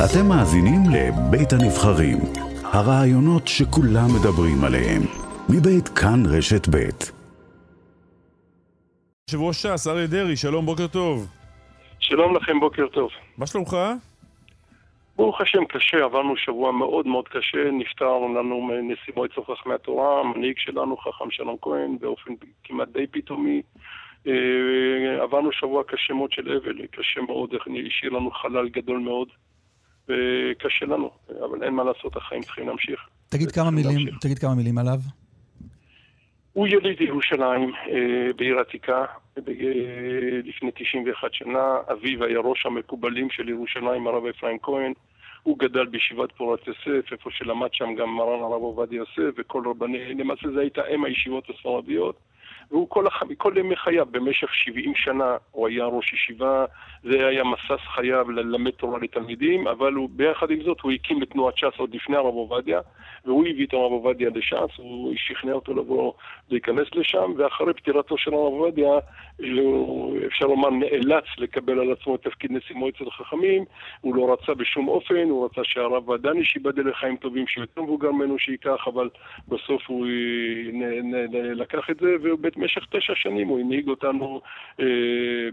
אתם מאזינים לבית הנבחרים, הרעיונות שכולם מדברים עליהם, מבית כאן רשת בית. יושב ראש ש"ס, אריה דרעי, שלום, בוקר טוב. שלום לכם, בוקר טוב. מה שלומך? ברוך השם, קשה, עברנו שבוע מאוד מאוד קשה, נפטר לנו נשיא מועצת חכמי התורה, המנהיג שלנו, חכם שלום כהן, באופן כמעט די פתאומי. אה, עברנו שבוע קשה מאוד של אבל, קשה מאוד, השאיר לנו חלל גדול מאוד, וקשה לנו, אבל אין מה לעשות, החיים צריכים להמשיך. תגיד כמה מילים, להמשיך. תגיד כמה מילים עליו. הוא יליד ירושלים אה, בעיר עתיקה אה, לפני 91 שנה, אביו היה ראש המקובלים של ירושלים, הרב אפרים כהן. הוא גדל בישיבת פורת יוסף, איפה שלמד שם גם מרן הרב עובדיה יוסף וכל רבני, למעשה זו הייתה אם הישיבות הספרדיות. והוא כל, הח... כל ימי חייו, במשך 70 שנה הוא היה ראש ישיבה, זה היה מסס חייו ללמד תורה לתלמידים, אבל הוא, ביחד עם זאת הוא הקים את תנועת ש"ס עוד לפני הרב עובדיה, והוא הביא את הרב עובדיה לש"ס, הוא שכנע אותו לבוא להיכנס לשם, ואחרי פטירתו של הרב עובדיה, אפשר לומר נאלץ לקבל על עצמו את תפקיד נשיא מועצת החכמים, הוא לא רצה בשום אופן, הוא רצה שהרב ודני, שייבדל לחיים טובים, שהוא יותר מבוגר ממנו שייקח, אבל בסוף הוא נ, נ, נ, לקח את זה, ובמשך תשע שנים הוא הנהיג אותנו אה,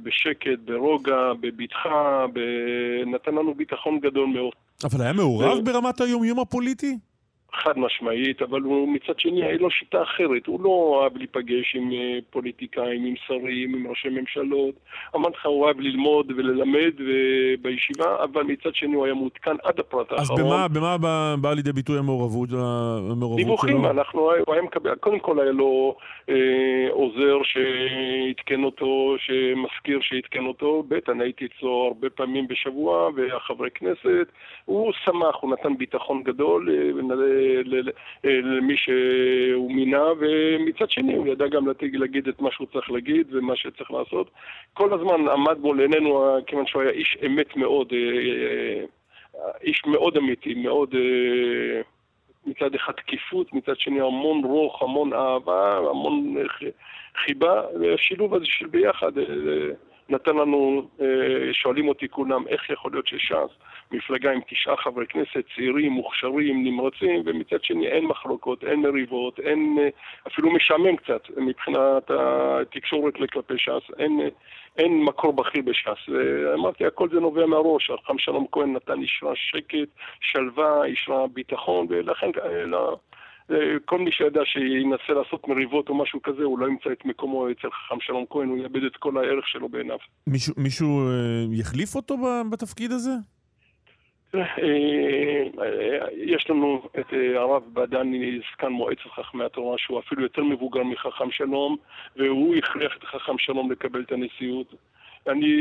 בשקט, ברוגע, בבטחה, ב... נתן לנו ביטחון גדול מאוד. אבל היה מעורב ברמת היומיום הפוליטי? חד משמעית, אבל הוא מצד שני היה לו שיטה אחרת. הוא לא אהב להיפגש עם אה, פוליטיקאים, עם שרים, עם ראשי ממשלות. אמרתי לך, הוא אהב ללמוד וללמד בישיבה, אבל מצד שני הוא היה מעודכן עד הפרט האחרון. אז במה, במה בא, בא לידי ביטוי המעורבות, המעורבות דיווחים, שלו? אנחנו, הוא היה מקבל, קודם כל היה לו אה, עוזר שעדכן אותו, שמזכיר שעדכן אותו, ב', אני הייתי אצלו הרבה פעמים בשבוע, והחברי כנסת. הוא שמח, הוא נתן ביטחון גדול. אה, למי שהוא מינה, ומצד שני הוא ידע גם להגיד את מה שהוא צריך להגיד ומה שצריך לעשות. כל הזמן עמד מול עינינו, כיוון שהוא היה איש אמת מאוד, אה, אה, איש מאוד אמיתי, מאוד... אה, מצד אחד תקיפות, מצד שני המון רוך, המון אהבה, המון חיבה, והשילוב הזה של ביחד נתן לנו, שואלים אותי כולם, איך יכול להיות שש"ס מפלגה עם תשעה חברי כנסת, צעירים, מוכשרים, נמרצים, ומצד שני אין מחלוקות, אין מריבות, אין, אה, אפילו משעמם קצת מבחינת התקשורת לכלפי ש"ס, אין, אין מקור בכיר בש"ס. אמרתי, הכל זה נובע מהראש, הרחם שלום כהן נתן אישרה שקט, שלווה, אישרה ביטחון, ולכן... אה, לא, אה, כל מי שידע שינסה לעשות מריבות או משהו כזה, הוא לא ימצא את מקומו אצל חכם שלום כהן, הוא יאבד את כל הערך שלו בעיניו. מישהו, מישהו יחליף אותו בתפקיד הזה? אה, יש לנו את אה, הרב בדני, זקן מועצת חכמי התורה, שהוא אפילו יותר מבוגר מחכם שלום, והוא הכריח את חכם שלום לקבל את הנשיאות. אני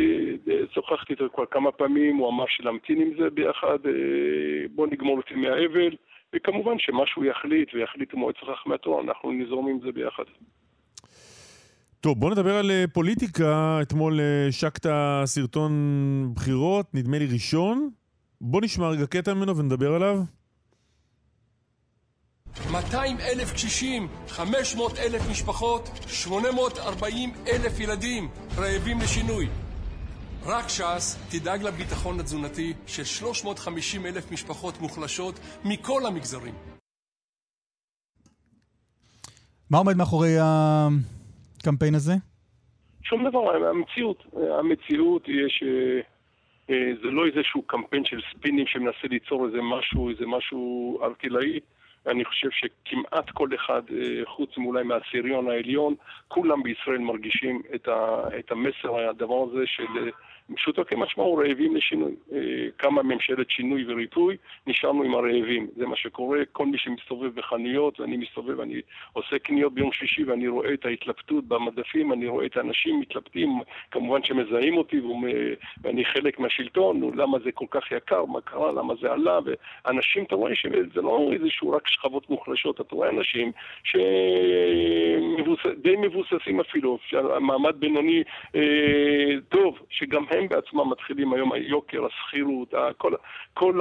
אה, שוחחתי איתו כבר כמה פעמים, הוא אמר שלהמתין עם זה ביחד, בוא נגמור את ימי האבל, וכמובן שמה שהוא יחליט, ויחליט מועצת חכמי התורה, אנחנו נזרום עם זה ביחד. טוב, בוא נדבר על פוליטיקה. אתמול השקת סרטון בחירות, נדמה לי ראשון, בוא נשמע רגע קטע ממנו ונדבר עליו. 200 אלף קשישים, 500 אלף משפחות, 840 אלף ילדים רעבים לשינוי. רק ש"ס תדאג לביטחון התזונתי של 350 אלף משפחות מוחלשות מכל המגזרים. מה עומד מאחורי הקמפיין הזה? שום דבר, המציאות. המציאות היא ש... אה, זה לא איזשהו קמפיין של ספינים שמנסה ליצור איזה משהו, איזה משהו ארטילאי. אני חושב שכמעט כל אחד, אה, חוץ מאולי מהעשיריון העליון, כולם בישראל מרגישים את, ה, את המסר, הדבר הזה של אה, פשוטו כמשמעו רעבים לשינוי. קמה ממשלת שינוי וריפוי, נשארנו עם הרעבים. זה מה שקורה. כל מי שמסתובב בחנויות, ואני מסתובב, אני עושה קניות ביום שישי ואני רואה את ההתלבטות במדפים, אני רואה את האנשים מתלבטים, כמובן שמזהים אותי ואני חלק מהשלטון, למה זה כל כך יקר, מה קרה, למה זה עלה, ואנשים, אתה רואה שזה לא איזשהו רק שכבות מוחלשות, אתה רואה אנשים שדי מבוססים אפילו, מעמד בינוני אה, טוב, שגם הם בעצמם מתחילים היום, היוקר, השכירות, כל, כל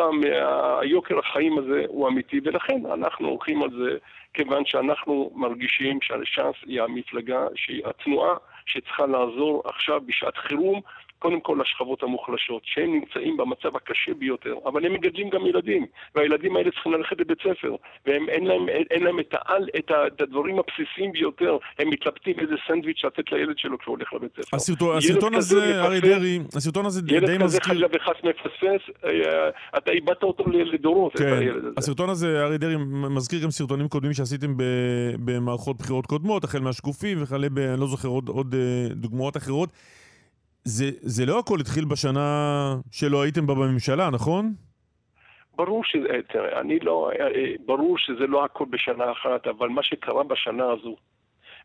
היוקר החיים הזה הוא אמיתי, ולכן אנחנו הולכים על זה, כיוון שאנחנו מרגישים שש"ס היא המפלגה, שהיא התנועה שצריכה לעזור עכשיו בשעת חירום קודם כל לשכבות המוחלשות, שהם נמצאים במצב הקשה ביותר, אבל הם מגדלים גם ילדים, והילדים האלה צריכים ללכת לבית ספר, ואין להם, אין, אין להם את, העל, את, ה, את הדברים הבסיסים ביותר, הם מתלבטים איזה סנדוויץ' לתת לילד שלו כשהוא הולך לבית ספר. הסרטון, הסרטון הזה, ארי דרעי, הסרטון הזה די מזכיר... ילד כזה חלילה וחס מפספס, אה, אתה איבדת אותו לדורות, כן, את הילד הזה. הסרטון הזה, ארי דרעי, מזכיר גם סרטונים קודמים שעשיתם במערכות בחירות קודמות, החל מהשקופים וכלה ב... אני לא זוכר עוד, עוד אה, דוגמאות אחרות. זה, זה לא הכל התחיל בשנה שלא הייתם בה בממשלה, נכון? ברור שזה, תראה, אני לא, אה, ברור שזה לא הכל בשנה אחת, אבל מה שקרה בשנה הזו,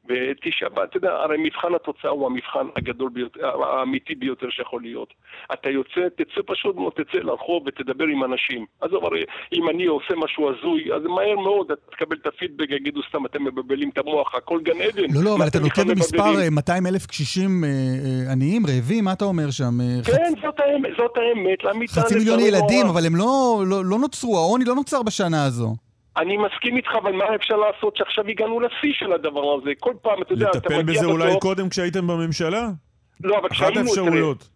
ותשעה אתה יודע, הרי מבחן התוצאה הוא המבחן הגדול ביותר, האמיתי ביותר שיכול להיות. אתה יוצא, תצא פשוט מאוד, תצא לרחוב ותדבר עם אנשים. עזוב, הרי אם אני עושה משהו הזוי, אז מהר מאוד אתה תקבל את הפידבק, יגידו סתם אתם מבלבלים את המוח, הכל גן עדן. לא, לא, אבל אתה נותן במספר 200 אלף קשישים אה, אה, עניים, רעבים, מה אתה אומר שם? אה, כן, זאת האמת. חצי מיליון ילדים, אבל הם לא, לא, לא נוצרו, העוני לא נוצר בשנה הזו. אני מסכים איתך, אבל מה אפשר לעשות שעכשיו הגענו לשיא של הדבר הזה? כל פעם, אתה יודע, אתה מגיע... לטפל בזה אולי קודם כשהייתם בממשלה? לא, אבל כשהיינו... אחת האפשרויות.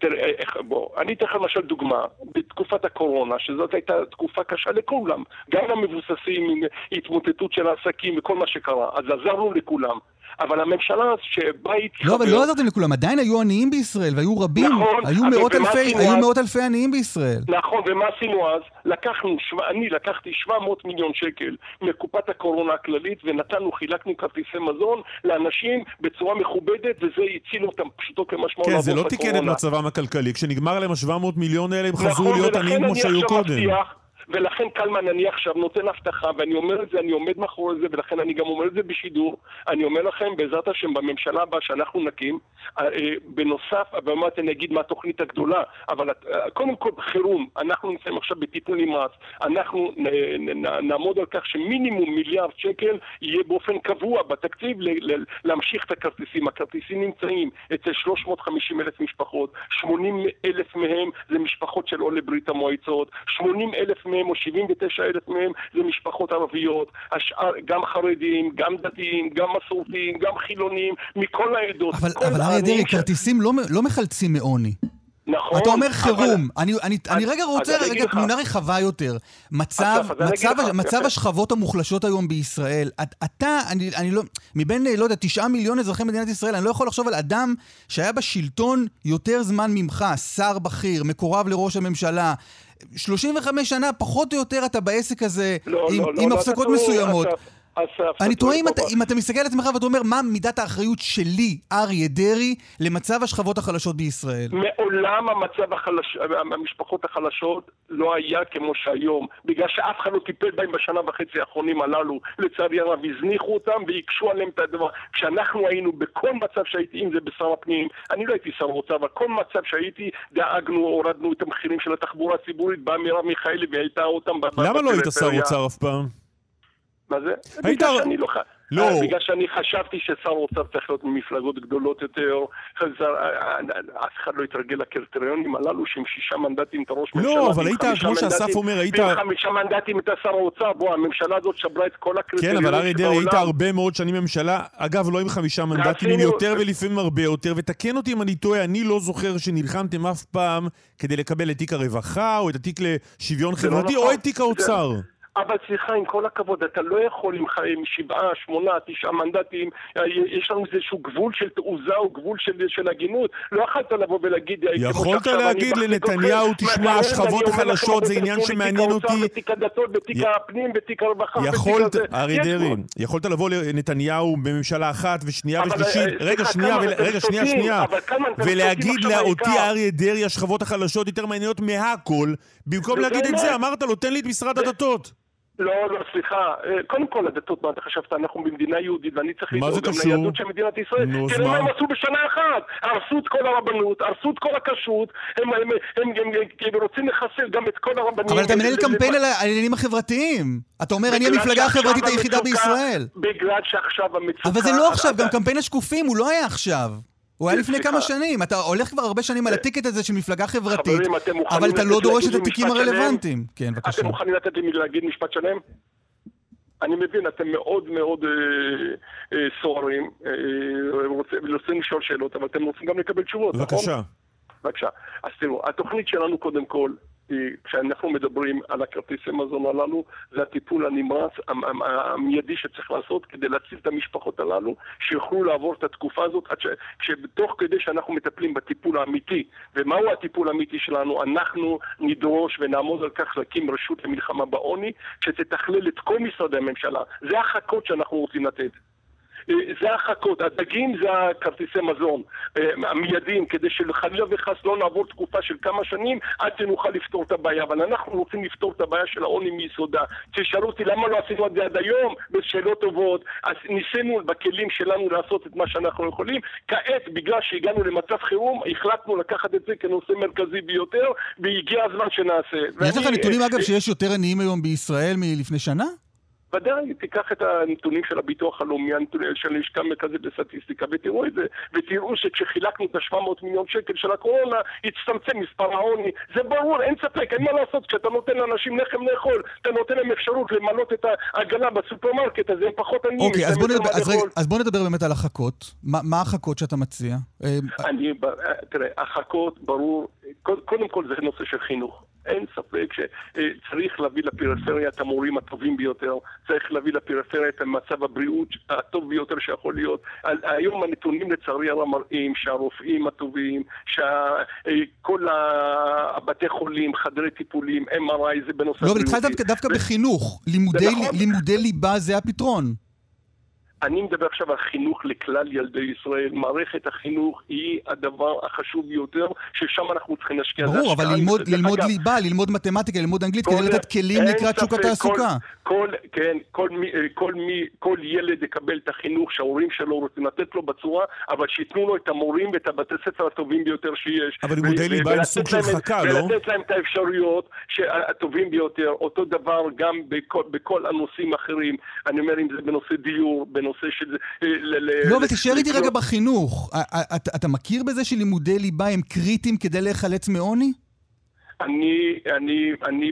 תראה, בוא, אני אתן לך למשל דוגמה, בתקופת הקורונה, שזאת הייתה תקופה קשה לכולם, גם למבוססים עם התמוטטות של העסקים וכל מה שקרה, אז עזרנו לכולם. אבל הממשלה שבה התחבר... לא, אבל לא עזרתם לכולם, עדיין היו עניים בישראל, והיו רבים. נכון. היו מאות אלפי, היו מאות אלפי עניים בישראל. נכון, ומה עשינו אז? לקחנו, אני לקחתי 700 מיליון שקל מקופת הקורונה הכללית, ונתנו, חילקנו כרטיסי מזון לאנשים בצורה מכובדת, וזה הציל אותם פשוטו כמשמעו כן, זה לא תיקן את מצבם הכלכלי. כשנגמר להם ה-700 מיליון האלה, הם חזרו נכון, להיות עניים כמו שהיו קודם. ולכן קלמן, אני עכשיו נותן הבטחה, ואני אומר את זה, אני עומד מאחורי זה, ולכן אני גם אומר את זה בשידור. אני אומר לכם, בעזרת השם, בממשלה הבאה שאנחנו נקים, אה, אה, בנוסף, באמת אני אגיד מה התוכנית הגדולה, אבל אה, קודם כל חירום, אנחנו נמצאים עכשיו בטיפול נמרץ, אנחנו נעמוד על כך שמינימום מיליארד שקל יהיה באופן קבוע בתקציב להמשיך את הכרטיסים. הכרטיסים נמצאים אצל 350 אלף משפחות, 80 אלף מהם משפחות של עולי ברית המועצות, 80 אלף מהם מהם או 79 אלף מהם זה משפחות ערביות, השאר, גם חרדים, גם דתיים, גם מסורתיים, גם חילונים, מכל העדות. אבל, אבל אריה דרעי, ש... כרטיסים לא, לא מחלצים מעוני. נכון. אתה אומר חירום. אבל... אני, אני, אני רגע רוצה רגע תמונה רחבה יותר. מצב, מצב, מצב השכבות המוחלשות היום בישראל, אתה, אני, אני לא, מבין, לא יודע, תשעה מיליון אזרחי מדינת ישראל, אני לא יכול לחשוב על אדם שהיה בשלטון יותר זמן ממך, שר בכיר, מקורב לראש הממשלה, 35 שנה, פחות או יותר אתה בעסק הזה, לא, עם, לא, עם לא, הפסקות לא, מסוימות. אתה... אני תוהה אם, אתה, אם אתה מסתכל על עצמך ואתה אומר, מה מידת האחריות שלי, אריה דרעי, למצב השכבות החלשות בישראל? מעולם המצב החלש, המשפחות החלשות לא היה כמו שהיום, בגלל שאף אחד לא טיפל בהם בשנה וחצי האחרונים הללו. לצערי הרב, הזניחו אותם והקשו עליהם את הדבר. כשאנחנו היינו בכל מצב שהייתי, אם זה בשר הפנים, אני לא הייתי שר אוצר, אבל כל מצב שהייתי, דאגנו, הורדנו את המחירים של התחבורה הציבורית, באה מרב מיכאלי והייתה אותם למה לא היית שר אוצר אף פעם? מה זה? היית... בגלל שאני לא... לא. אה, בגלל שאני חשבתי ששר האוצר צריך להיות ממפלגות גדולות יותר, אה, אה, אף אחד לא יתרגל לקריטריונים הללו שהם שישה מנדטים את הראש לא, ממשלה. לא, אבל היית, כמו שאסף אומר, היית... חמישה מנדטים את שר האוצר, בוא, הממשלה הזאת שברה את כל הקריטריונים כן, אבל אריה דרעי, היית הרבה מאוד שנים ממשלה, אגב, לא עם חמישה מנדטים, עם יותר ולפעמים הרבה יותר, ותקן אותי אם אני טועה, אני לא זוכר שנלחמתם אף פעם כדי לקבל את תיק הרווחה, או את התיק לשוויון לא חברתי, או נכון. את תיק האוצר. אבל סליחה, עם כל הכבוד, אתה לא יכול עם, עם שבעה, שמונה, תשעה מנדטים, אה, יש לנו איזשהו גבול של תעוזה או גבול של, של הגינות. לא יכולת לבוא ולהגיד... יכולת להגיד לנתניהו, תשמע, השכבות החלשות זה עניין שמעניין אותי. בתיק הדתות, בתיק הפנים, בתיק הרווחה, יכולת, אריה דרעי, יכולת לבוא לנתניהו בממשלה אחת ושנייה ושלישית, אה, רגע, שנייה, רגע, שנייה, שנייה, ולהגיד לאותי אריה דרעי, השכבות החלשות יותר מעניינות מהכל, במקום להגיד את זה, אמרת לו, תן לי את משרד הדתות. לא, לא, סליחה. אה, קודם כל, הדתות, מה אתה חשבת? אנחנו במדינה יהודית, ואני צריך לדאוג גם ליהדות של מדינת ישראל. נו, תראה מה הם עשו בשנה אחת. הרסו את כל הרבנות, הרסו את כל הכשרות, הם, הם, הם, הם, הם רוצים לחסל גם את כל הרבנים. אבל אתה מנהל קמפיין על העניינים החברתיים. אתה אומר, אני המפלגה החברתית היחידה בישראל. בגלל שעכשיו המצוקה... אבל זה לא עכשיו, גם קמפיין השקופים הוא לא היה עכשיו. הוא היה לפני כמה שנים, אתה הולך כבר הרבה שנים על הטיקט הזה של מפלגה חברתית, אבל אתה לא דורש את התיקים הרלוונטיים. כן, בבקשה. אתם מוכנים לתת לי להגיד משפט שלם? אני מבין, אתם מאוד מאוד אה, אה, סוערים, אה, רוצים לשאול שאלות, אבל אתם רוצים גם לקבל תשובות, נכון? בבקשה. בבקשה. אז תראו, התוכנית שלנו קודם כל כשאנחנו מדברים על הכרטיסי מזון הללו, זה הטיפול הנמרץ המיידי שצריך לעשות כדי להציל את המשפחות הללו, שיוכלו לעבור את התקופה הזאת, ש... כשתוך כדי שאנחנו מטפלים בטיפול האמיתי, ומהו הטיפול האמיתי שלנו, אנחנו נדרוש ונעמוד על כך להקים רשות למלחמה בעוני, שתתכלל את כל משרדי הממשלה. זה החכות שאנחנו רוצים לתת. זה החכות, הדגים זה הכרטיסי מזון אה, המיידיים, כדי שחלילה וחס לא נעבור תקופה של כמה שנים עד שנוכל לפתור את הבעיה. אבל אנחנו רוצים לפתור את הבעיה של העוני מיסודה. תשאלו אותי למה לא עשינו את זה עד היום, בשאלות טובות. אז ניסינו בכלים שלנו לעשות את מה שאנחנו יכולים. כעת, בגלל שהגענו למצב חירום, החלטנו לקחת את זה כנושא מרכזי ביותר, והגיע הזמן שנעשה. יש לך נתונים, אגב, שיש יותר עניים היום בישראל מלפני שנה? ודאי, תיקח את הנתונים של הביטוח הלאומי, הנתונים של הלשכה המרכזית לסטטיסטיקה, ותראו את זה, ותראו שכשחילקנו את ה-700 מיליון שקל של הקורונה, הצטמצם מספר העוני. זה ברור, אין ספק, אין מה לעשות, כשאתה נותן לאנשים לחם לאכול, אתה נותן להם אפשרות למלות את העגלה בסופרמרקט, אז הם פחות עניים. אוקיי, אז בוא, נדבר, אז, רגע, אז בוא נדבר באמת על החכות. מה, מה החכות שאתה מציע? אה, אני, תראה, החכות, ברור, קודם כל זה נושא של חינוך. אין ספק שצריך להביא לפריפריה את המורים הטובים ביותר, צריך להביא לפריפריה את מצב הבריאות הטוב ביותר שיכול להיות. היום הנתונים לצערי הרב מראים שהרופאים הטובים, שכל הבתי חולים, חדרי טיפולים, MRI זה בנושא... לא, אבל התחלת דווקא בחינוך. נכון. לימודי ליבה זה הפתרון. אני מדבר עכשיו על חינוך לכלל ילדי ישראל. מערכת החינוך היא הדבר החשוב ביותר, ששם אנחנו צריכים להשקיע. ברור, אבל ללמוד, ללמוד אגב, ליבה, ללמוד מתמטיקה, ללמוד אנגלית, כדי לתת כלים לקראת שוק התעסוקה. כל, כל, כן, כל, מי, כל, מי, כל ילד יקבל את החינוך שההורים שלו רוצים לתת לו בצורה, אבל שייתנו לו את המורים ואת הבתי ספר הטובים ביותר שיש. אבל לימודי ליבה הם סוג של חכה, לא? ולתת להם את האפשרויות הטובים ביותר. אותו דבר גם בכל, בכל הנושאים האחרים. אני אומר, אם זה בנושא דיור, בנושא... הנושא של... אה, לא, אבל תישאר איתי רגע בחינוך. אתה מכיר בזה שלימודי ליבה הם קריטיים כדי להיחלץ מעוני? אני, אני, אני,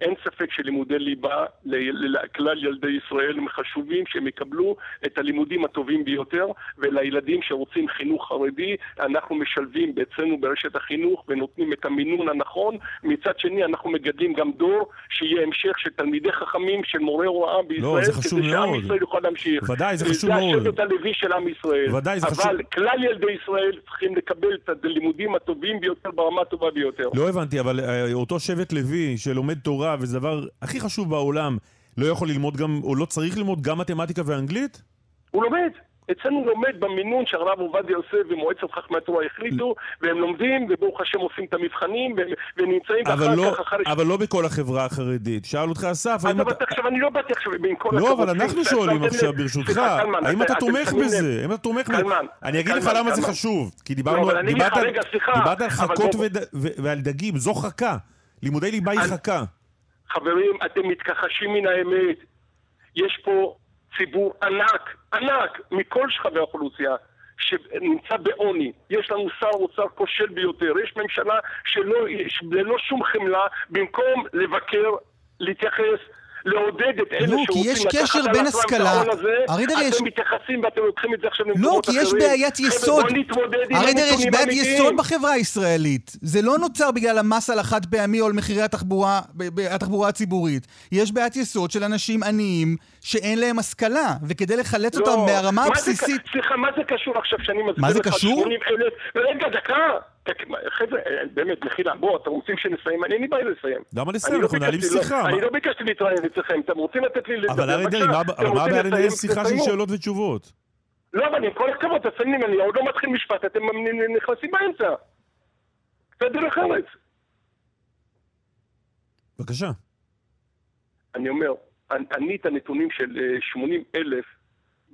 אין ספק שלימודי ליבה לכלל ילדי ישראל הם חשובים שהם יקבלו את הלימודים הטובים ביותר ולילדים שרוצים חינוך חרדי אנחנו משלבים אצלנו ברשת החינוך ונותנים את המינון הנכון מצד שני אנחנו מגדלים גם דור שיהיה המשך של תלמידי חכמים של מורי הוראה בישראל לא, זה חשוב כדי שעם ישראל יוכל להמשיך. ודאי, זה חשוב מאוד. זה השבט הלוי של עם ישראל. ודאי, זה חשוב. אבל כלל ילדי ישראל צריכים לקבל את הלימודים הטובים ביותר ברמה הטובה ביותר. לא הבנתי. הבנתי, אבל אה, אותו שבט לוי שלומד תורה, וזה הדבר הכי חשוב בעולם, לא יכול ללמוד גם, או לא צריך ללמוד גם מתמטיקה ואנגלית? הוא לומד. אצלנו לומד במינון שהרב עובדיה יוסף ומועצת חכמי התורה החליטו, והם לומדים, וברוך השם עושים את המבחנים, ונמצאים אחר לא, כך אחרי... אבל לא בכל החברה החרדית. שאל אותך אסף, האם אתה... עכשיו, אני לא באתי עכשיו עם כל לא, אבל אנחנו שואלים עכשיו, ברשותך, האם אתה תומך בזה? האם אתה תומך בזה? אני אגיד לך למה זה חשוב. כי דיברנו, לא, דיברת על חכות ועל דגים, זו חכה. לימודי ליבה היא חכה. חברים, אתם מתכחשים מן האמת. יש פה ציבור ענק, ענק, מכל שכבי האוכלוסייה. שנמצא בעוני, יש לנו שר אוצר כושל ביותר, יש ממשלה שלא, ללא שום חמלה, במקום לבקר, להתייחס, לעודד את אלה שרוצים לקחת על עצמם את ההון הזה, אתם מתייחסים ואתם לוקחים את זה עכשיו למקומות אחרים. לא, כי יש בעיית יסוד. הרי יש בעיית יסוד בחברה הישראלית. זה לא נוצר בגלל המס על החד פעמי או על מחירי התחבורה, התחבורה הציבורית. יש בעיית יסוד של אנשים עניים שאין להם השכלה, וכדי לחלץ לא, אותם מהרמה הבסיסית... סליחה, מה זה קשור עכשיו שאני מסביר לך 80 אלף... רגע, דקה. חבר'ה, באמת, מחילה, בואו, אתם רוצים שנסיים? אני אין לי בעיה לסיים. למה לסיים? אנחנו מנהלים שיחה. אני לא ביקשתי להתראיין אצלכם, אתם רוצים לתת לי לדבר, אבל אריה דרעי, מה הבעיה לנהל שיחה של שאלות ותשובות? לא, אבל עם כל הכבוד, תסיימים, אני עוד לא מתחיל משפט, אתם נכנסים באמצע. קצת דרך ארץ. בבקשה. אני אומר, אני את הנתונים של 80 אה, אלף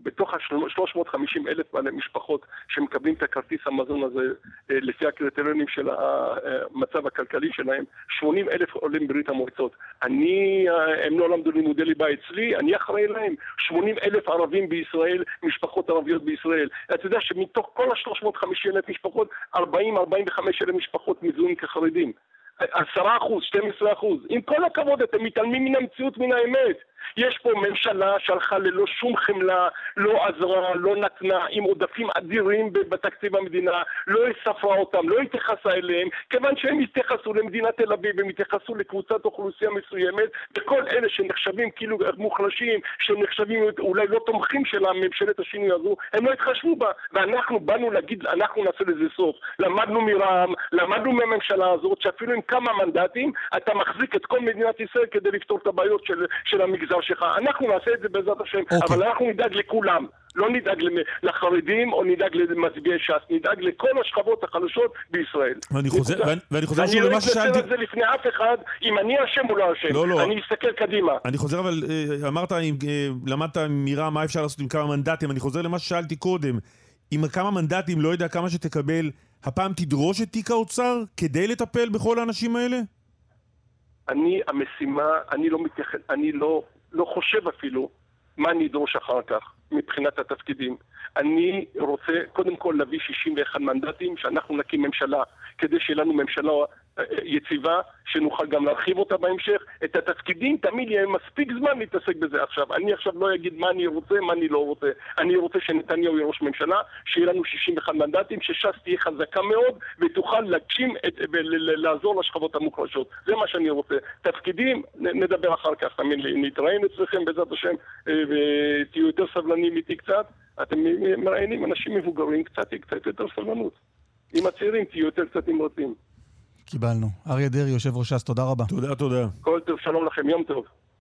בתוך ה-350 אלף בעלי משפחות שמקבלים את הכרטיס המזון הזה אה, לפי הקריטריונים של המצב הכלכלי שלהם, 80 אלף עולים ברית המועצות. אני, אה, הם לא למדו לימודי ליבה אצלי, אני אחראי להם. 80 אלף ערבים בישראל, משפחות ערביות בישראל. אתה יודע שמתוך כל ה-350 אלף משפחות, 40-45 אלף משפחות מזוהים כחרדים. עשרה אחוז, 12 אחוז. עם כל הכבוד, אתם מתעלמים מן המציאות, מן האמת. יש פה ממשלה שהלכה ללא שום חמלה, לא עזרה, לא נתנה, עם עודפים אדירים בתקציב המדינה, לא ספרה אותם, לא התייחסה אליהם, כיוון שהם התייחסו למדינת תל אביב, הם התייחסו לקבוצת אוכלוסייה מסוימת, וכל אלה שנחשבים כאילו מוחלשים, שנחשבים אולי לא תומכים של ממשלת השינוי הזו, הם לא התחשבו בה, ואנחנו באנו להגיד, אנחנו נעשה לזה סוף. למדנו מרע"מ, למדנו מהממשלה הזאת, שאפילו עם כמה מנדטים, אתה מחזיק את כל מדינת ישראל כדי לפתור את הבעיות של, של המגזר שלך. אנחנו נעשה את זה בעזרת השם, okay. אוקיי. אבל אנחנו נדאג לכולם. לא נדאג לחרדים או נדאג למצביעי ש"ס, נדאג לכל השכבות החלשות בישראל. ואני חוזר, ואני, ואני חוזר שוב למה ששאלתי... אני לא אתנצל על זה לפני אף אחד, אם אני אשם או לא אשם. לא, לא. אני אסתכל קדימה. אני חוזר, אבל אה, אמרת, אם, אה, למדת מירה מה אפשר לעשות עם כמה מנדטים, אני חוזר למה ששאלתי קודם. עם כמה מנדטים, לא יודע כמה שתקבל, הפעם תדרוש את תיק האוצר כדי לטפל בכל האנשים האלה? אני, המשימה, אני לא מתייחס, אני לא, לא חושב אפילו מה אני אדרוש אחר כך מבחינת התפקידים. אני רוצה קודם כל להביא 61 מנדטים, שאנחנו נקים ממשלה, כדי שיהיה לנו ממשלה יציבה, שנוכל גם להרחיב אותה בהמשך. את התפקידים תמיד יהיה מספיק זמן להתעסק בזה עכשיו. אני עכשיו לא אגיד מה אני רוצה, מה אני לא רוצה. אני רוצה שנתניהו יהיה ראש ממשלה, שיהיה לנו 61 מנדטים, שש"ס תהיה חזקה מאוד, ותוכל להגשים ולעזור לשכבות המוחלשות. זה מה שאני רוצה. תפקידים, נדבר אחר כך, תאמין לי. נתראיין אצלכם בעזרת השם, אה, ותהיו יותר סבלנים איתי קצת. אתם מראיינים אנשים מבוגרים, קצת, קצת יותר סבלנות. עם הצעירים תהיו יותר קצת נמרצים. קיבלנו. אריה דרעי, יושב ראש ש"ס, תודה רבה. תודה, תודה. כל טוב, שלום לכם, יום טוב.